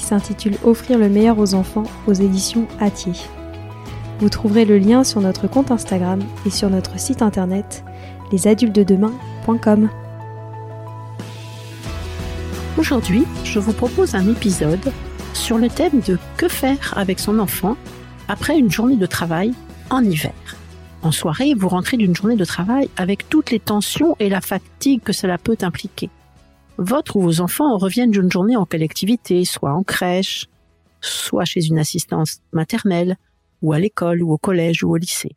qui s'intitule Offrir le meilleur aux enfants aux éditions Atier. Vous trouverez le lien sur notre compte Instagram et sur notre site internet lesadultesdedemain.com. Aujourd'hui, je vous propose un épisode sur le thème de que faire avec son enfant après une journée de travail en hiver? En soirée, vous rentrez d'une journée de travail avec toutes les tensions et la fatigue que cela peut impliquer votre ou vos enfants reviennent d'une journée en collectivité, soit en crèche, soit chez une assistance maternelle, ou à l'école, ou au collège, ou au lycée.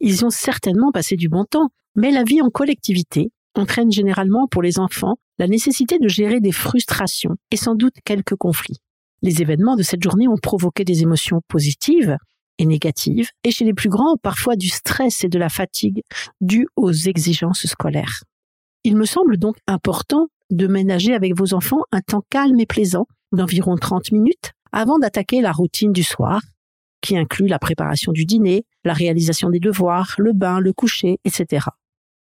Ils ont certainement passé du bon temps, mais la vie en collectivité entraîne généralement pour les enfants la nécessité de gérer des frustrations et sans doute quelques conflits. Les événements de cette journée ont provoqué des émotions positives et négatives, et chez les plus grands, parfois du stress et de la fatigue dû aux exigences scolaires. Il me semble donc important de ménager avec vos enfants un temps calme et plaisant d'environ 30 minutes avant d'attaquer la routine du soir, qui inclut la préparation du dîner, la réalisation des devoirs, le bain, le coucher, etc.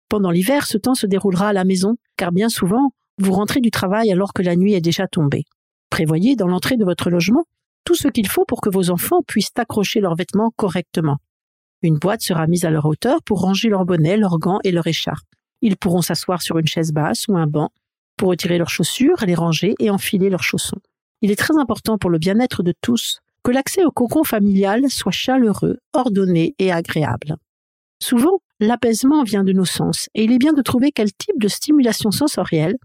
Pendant l'hiver, ce temps se déroulera à la maison, car bien souvent, vous rentrez du travail alors que la nuit est déjà tombée. Prévoyez dans l'entrée de votre logement tout ce qu'il faut pour que vos enfants puissent accrocher leurs vêtements correctement. Une boîte sera mise à leur hauteur pour ranger leurs bonnets, leurs gants et leurs écharpes. Ils pourront s'asseoir sur une chaise basse ou un banc pour retirer leurs chaussures, les ranger et enfiler leurs chaussons. Il est très important pour le bien-être de tous que l'accès au cocon familial soit chaleureux, ordonné et agréable. Souvent, l'apaisement vient de nos sens et il est bien de trouver quel type de stimulation sensorielle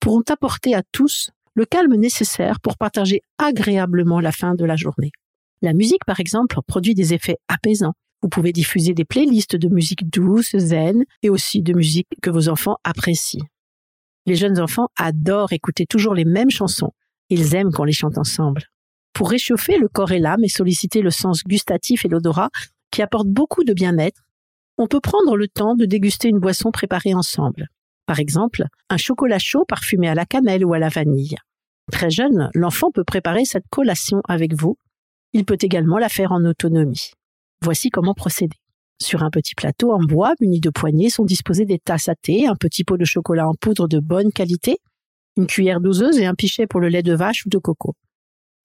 pourront apporter à tous le calme nécessaire pour partager agréablement la fin de la journée. La musique, par exemple, produit des effets apaisants. Vous pouvez diffuser des playlists de musique douce, zen et aussi de musique que vos enfants apprécient. Les jeunes enfants adorent écouter toujours les mêmes chansons. Ils aiment qu'on les chante ensemble. Pour réchauffer le corps et l'âme et solliciter le sens gustatif et l'odorat, qui apportent beaucoup de bien-être, on peut prendre le temps de déguster une boisson préparée ensemble. Par exemple, un chocolat chaud parfumé à la cannelle ou à la vanille. Très jeune, l'enfant peut préparer cette collation avec vous. Il peut également la faire en autonomie. Voici comment procéder. Sur un petit plateau en bois muni de poignées sont disposées des tasses à thé, un petit pot de chocolat en poudre de bonne qualité, une cuillère doseuse et un pichet pour le lait de vache ou de coco.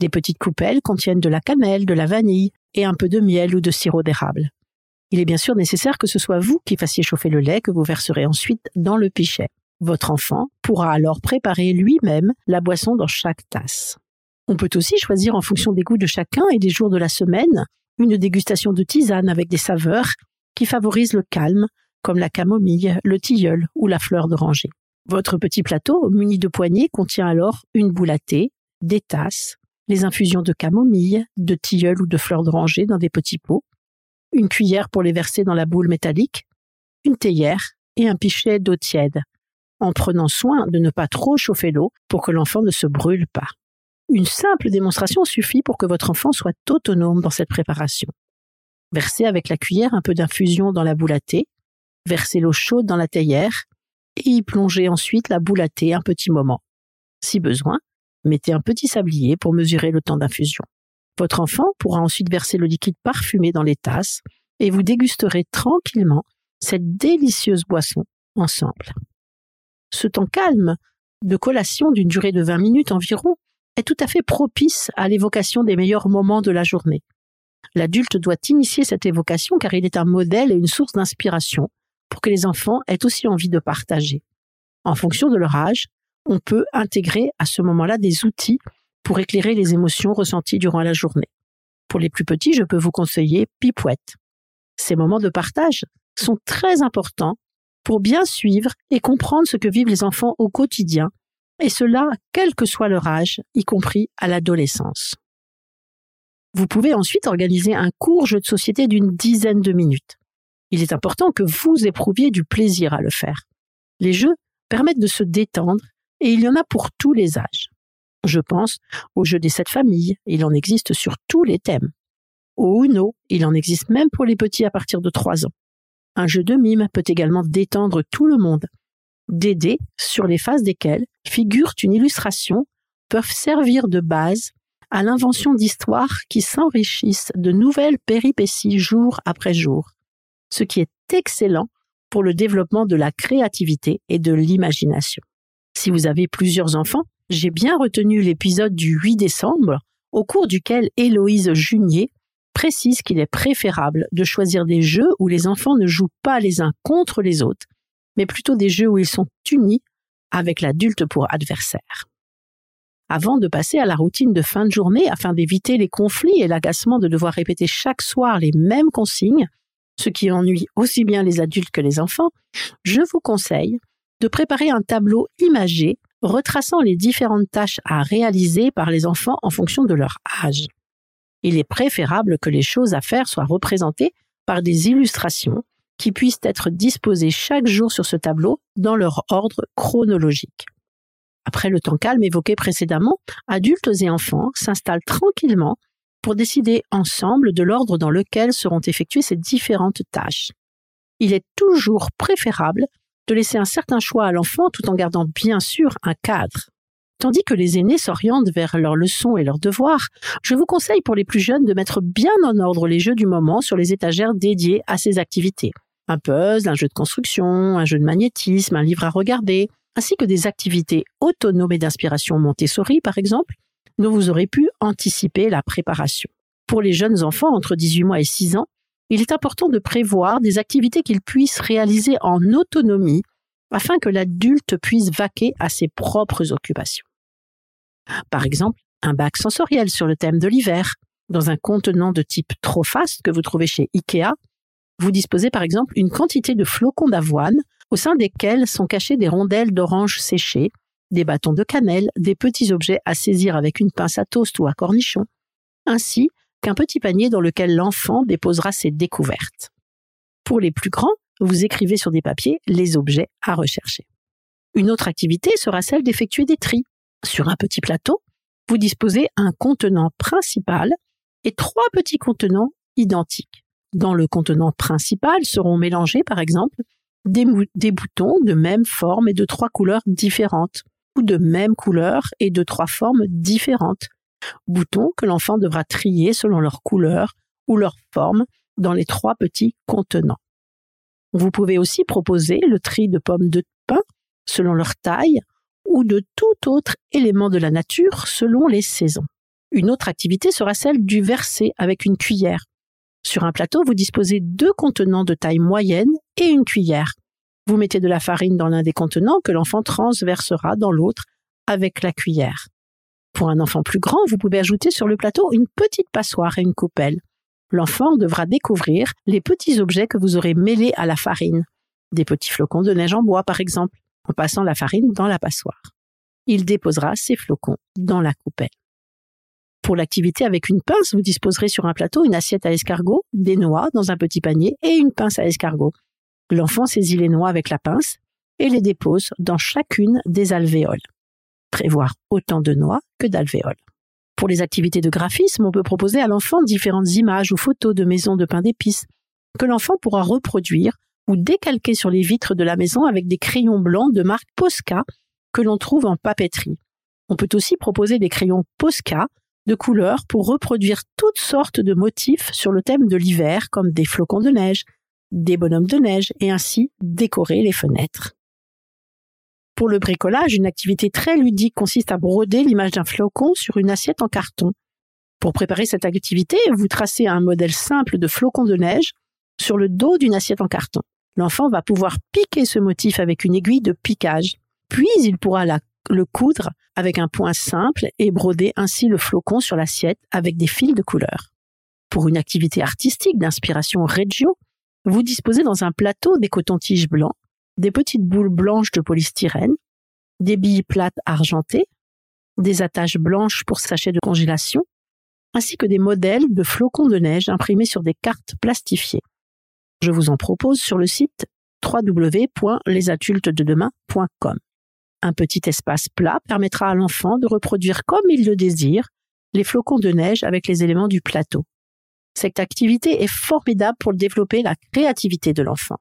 Des petites coupelles contiennent de la cannelle, de la vanille et un peu de miel ou de sirop d'érable. Il est bien sûr nécessaire que ce soit vous qui fassiez chauffer le lait que vous verserez ensuite dans le pichet. Votre enfant pourra alors préparer lui-même la boisson dans chaque tasse. On peut aussi choisir en fonction des goûts de chacun et des jours de la semaine une dégustation de tisane avec des saveurs qui favorisent le calme, comme la camomille, le tilleul ou la fleur d'oranger. Votre petit plateau, muni de poignées, contient alors une boule à thé, des tasses, les infusions de camomille, de tilleul ou de fleur d'oranger dans des petits pots, une cuillère pour les verser dans la boule métallique, une théière et un pichet d'eau tiède, en prenant soin de ne pas trop chauffer l'eau pour que l'enfant ne se brûle pas. Une simple démonstration suffit pour que votre enfant soit autonome dans cette préparation. Versez avec la cuillère un peu d'infusion dans la boule à thé, versez l'eau chaude dans la théière et y plongez ensuite la boule à thé un petit moment. Si besoin, mettez un petit sablier pour mesurer le temps d'infusion. Votre enfant pourra ensuite verser le liquide parfumé dans les tasses et vous dégusterez tranquillement cette délicieuse boisson ensemble. Ce temps calme de collation d'une durée de 20 minutes environ est tout à fait propice à l'évocation des meilleurs moments de la journée. L'adulte doit initier cette évocation car il est un modèle et une source d'inspiration pour que les enfants aient aussi envie de partager. En fonction de leur âge, on peut intégrer à ce moment-là des outils pour éclairer les émotions ressenties durant la journée. Pour les plus petits, je peux vous conseiller Pipouette. Ces moments de partage sont très importants pour bien suivre et comprendre ce que vivent les enfants au quotidien, et cela quel que soit leur âge, y compris à l'adolescence. Vous pouvez ensuite organiser un court jeu de société d'une dizaine de minutes. Il est important que vous éprouviez du plaisir à le faire. Les jeux permettent de se détendre et il y en a pour tous les âges. Je pense au jeu des sept familles, il en existe sur tous les thèmes. Au Uno, il en existe même pour les petits à partir de 3 ans. Un jeu de mime peut également détendre tout le monde. Dés, sur les faces desquels figure une illustration, peuvent servir de base à l'invention d'histoires qui s'enrichissent de nouvelles péripéties jour après jour, ce qui est excellent pour le développement de la créativité et de l'imagination. Si vous avez plusieurs enfants, j'ai bien retenu l'épisode du 8 décembre, au cours duquel Héloïse Junier précise qu'il est préférable de choisir des jeux où les enfants ne jouent pas les uns contre les autres, mais plutôt des jeux où ils sont unis avec l'adulte pour adversaire. Avant de passer à la routine de fin de journée afin d'éviter les conflits et l'agacement de devoir répéter chaque soir les mêmes consignes, ce qui ennuie aussi bien les adultes que les enfants, je vous conseille de préparer un tableau imagé retraçant les différentes tâches à réaliser par les enfants en fonction de leur âge. Il est préférable que les choses à faire soient représentées par des illustrations qui puissent être disposées chaque jour sur ce tableau dans leur ordre chronologique. Après le temps calme évoqué précédemment, adultes et enfants s'installent tranquillement pour décider ensemble de l'ordre dans lequel seront effectuées ces différentes tâches. Il est toujours préférable de laisser un certain choix à l'enfant tout en gardant bien sûr un cadre. Tandis que les aînés s'orientent vers leurs leçons et leurs devoirs, je vous conseille pour les plus jeunes de mettre bien en ordre les jeux du moment sur les étagères dédiées à ces activités. Un puzzle, un jeu de construction, un jeu de magnétisme, un livre à regarder, ainsi que des activités autonomes et d'inspiration Montessori par exemple, dont vous aurez pu anticiper la préparation. Pour les jeunes enfants entre 18 mois et 6 ans, il est important de prévoir des activités qu'ils puissent réaliser en autonomie afin que l'adulte puisse vaquer à ses propres occupations. Par exemple, un bac sensoriel sur le thème de l'hiver, dans un contenant de type trop fast que vous trouvez chez Ikea, vous disposez par exemple une quantité de flocons d'avoine au sein desquels sont cachées des rondelles d'orange séchées, des bâtons de cannelle, des petits objets à saisir avec une pince à toast ou à cornichon, ainsi qu'un petit panier dans lequel l'enfant déposera ses découvertes. Pour les plus grands, vous écrivez sur des papiers les objets à rechercher. Une autre activité sera celle d'effectuer des tris. Sur un petit plateau, vous disposez un contenant principal et trois petits contenants identiques. Dans le contenant principal seront mélangés, par exemple, des, boutons de même forme et de trois couleurs différentes, ou de même couleur et de trois formes différentes, boutons que l'enfant devra trier selon leur couleur ou leur forme dans les trois petits contenants. Vous pouvez aussi proposer le tri de pommes de pin selon leur taille ou de tout autre élément de la nature selon les saisons. Une autre activité sera celle du verser avec une cuillère. Sur un plateau, vous disposez deux contenants de taille moyenne et une cuillère. Vous mettez de la farine dans l'un des contenants que l'enfant transversera dans l'autre avec la cuillère. Pour un enfant plus grand, vous pouvez ajouter sur le plateau une petite passoire et une coupelle. L'enfant devra découvrir les petits objets que vous aurez mêlés à la farine. Des petits flocons de neige en bois, par exemple, en passant la farine dans la passoire. Il déposera ces flocons dans la coupelle. Pour l'activité avec une pince, vous disposerez sur un plateau une assiette à escargot, des noix dans un petit panier et une pince à escargot. L'enfant saisit les noix avec la pince et les dépose dans chacune des alvéoles prévoir autant de noix que d'alvéoles. Pour les activités de graphisme, on peut proposer à l'enfant différentes images ou photos de maisons de pain d'épices que l'enfant pourra reproduire ou décalquer sur les vitres de la maison avec des crayons blancs de marque Posca que l'on trouve en papeterie. On peut aussi proposer des crayons Posca de couleurs pour reproduire toutes sortes de motifs sur le thème de l'hiver, comme des flocons de neige, des bonhommes de neige, et ainsi décorer les fenêtres. Pour le bricolage, une activité très ludique consiste à broder l'image d'un flocon sur une assiette en carton. Pour préparer cette activité, vous tracez un modèle simple de flocon de neige sur le dos d'une assiette en carton. L'enfant va pouvoir piquer ce motif avec une aiguille de piquage, puis il pourra le coudre avec un point simple et broder ainsi le flocon sur l'assiette avec des fils de couleur. Pour une activité artistique d'inspiration Reggio, vous disposez dans un plateau des cotons-tiges blancs, des petites boules blanches de polystyrène, des billes plates argentées, des attaches blanches pour sachets de congélation, ainsi que des modèles de flocons de neige imprimés sur des cartes plastifiées. Je vous en propose sur le site www.lesadultesdedemain.com. Un petit espace plat permettra à l'enfant de reproduire comme il le désire les flocons de neige avec les éléments du plateau. Cette activité est formidable pour développer la créativité de l'enfant.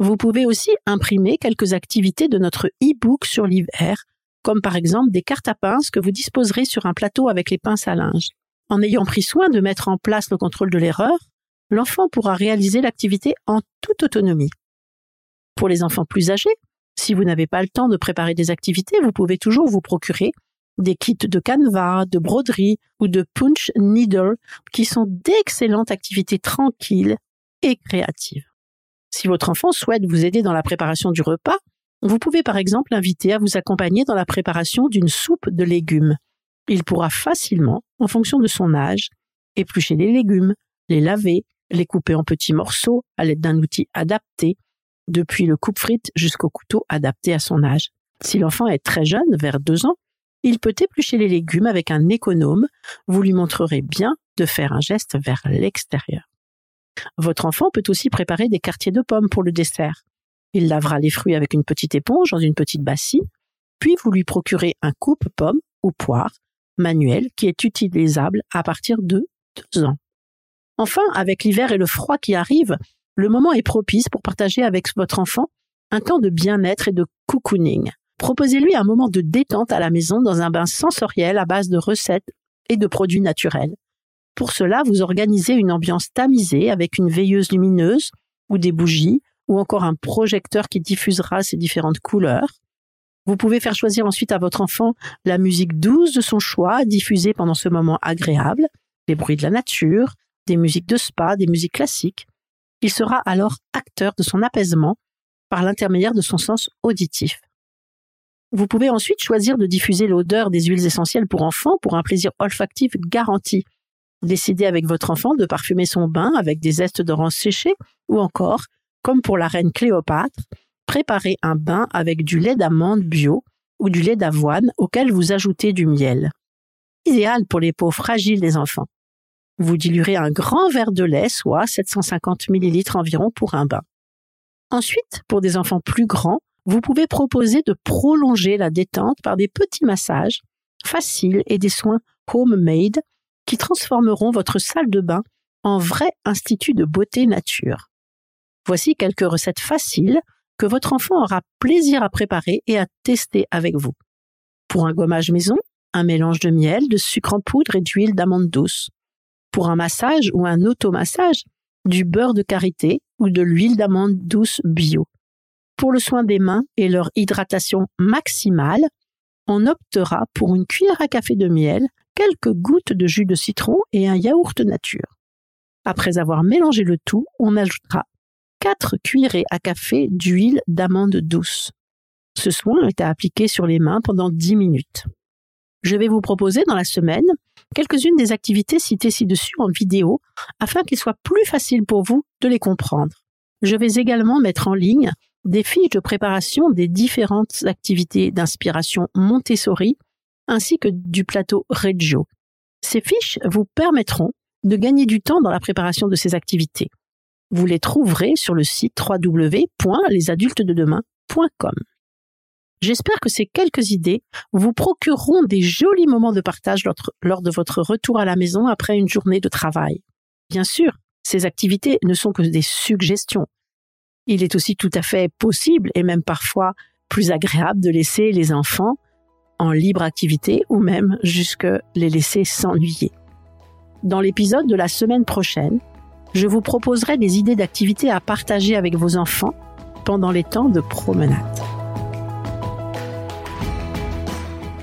Vous pouvez aussi imprimer quelques activités de notre e-book sur l'hiver comme par exemple des cartes à pinces que vous disposerez sur un plateau avec les pinces à linge. En ayant pris soin de mettre en place le contrôle de l'erreur, l'enfant pourra réaliser l'activité en toute autonomie. Pour les enfants plus âgés, si vous n'avez pas le temps de préparer des activités, vous pouvez toujours vous procurer des kits de canevas, de broderie ou de punch needle qui sont d'excellentes activités tranquilles et créatives. Si votre enfant souhaite vous aider dans la préparation du repas, vous pouvez par exemple l'inviter à vous accompagner dans la préparation d'une soupe de légumes. Il pourra facilement, en fonction de son âge, éplucher les légumes, les laver, les couper en petits morceaux à l'aide d'un outil adapté, depuis le coupe-frites jusqu'au couteau adapté à son âge. Si l'enfant est très jeune, vers deux ans, il peut éplucher les légumes avec un économe. Vous lui montrerez bien de faire un geste vers l'extérieur. Votre enfant peut aussi préparer des quartiers de pommes pour le dessert. Il lavera les fruits avec une petite éponge dans une petite bassine, puis vous lui procurez un coupe-pomme ou poire manuel qui est utilisable à partir de deux ans. Enfin, avec l'hiver et le froid qui arrive, le moment est propice pour partager avec votre enfant un temps de bien-être et de cocooning. Proposez-lui un moment de détente à la maison dans un bain sensoriel à base de recettes et de produits naturels. Pour cela, vous organisez une ambiance tamisée avec une veilleuse lumineuse ou des bougies, ou encore un projecteur qui diffusera ces différentes couleurs. Vous pouvez faire choisir ensuite à votre enfant la musique douce de son choix, diffusée pendant ce moment agréable, les bruits de la nature, des musiques de spa, des musiques classiques. Il sera alors acteur de son apaisement par l'intermédiaire de son sens auditif. Vous pouvez ensuite choisir de diffuser l'odeur des huiles essentielles pour enfants pour un plaisir olfactif garanti. Décidez avec votre enfant de parfumer son bain avec des zestes d'orange séchées ou encore comme pour la reine Cléopâtre, préparez un bain avec du lait d'amande bio ou du lait d'avoine auquel vous ajoutez du miel. Idéal pour les peaux fragiles des enfants. Vous diluerez un grand verre de lait, soit 750 ml environ pour un bain. Ensuite, pour des enfants plus grands, vous pouvez proposer de prolonger la détente par des petits massages faciles et des soins homemade qui transformeront votre salle de bain en vrai institut de beauté nature. Voici quelques recettes faciles que votre enfant aura plaisir à préparer et à tester avec vous. Pour un gommage maison, un mélange de miel, de sucre en poudre et d'huile d'amande douce. Pour un massage ou un automassage, du beurre de karité ou de l'huile d'amande douce bio. Pour le soin des mains et leur hydratation maximale, on optera pour une cuillère à café de miel, quelques gouttes de jus de citron et un yaourt nature. Après avoir mélangé le tout, on ajoutera 4 cuillerées à café d'huile d'amande douce. Ce soin est à appliquer sur les mains pendant 10 minutes. Je vais vous proposer dans la semaine quelques-unes des activités citées ci-dessus en vidéo afin qu'il soit plus facile pour vous de les comprendre. Je vais également mettre en ligne des fiches de préparation des différentes activités d'inspiration Montessori ainsi que du plateau Reggio. Ces fiches vous permettront de gagner du temps dans la préparation de ces activités. Vous les trouverez sur le site www.lesadultesdedemain.com. J'espère que ces quelques idées vous procureront des jolis moments de partage lors de votre retour à la maison après une journée de travail. Bien sûr, ces activités ne sont que des suggestions. Il est aussi tout à fait possible et même parfois plus agréable de laisser les enfants en libre activité ou même jusque les laisser s'ennuyer. Dans l'épisode de la semaine prochaine, je vous proposerai des idées d'activités à partager avec vos enfants pendant les temps de promenade.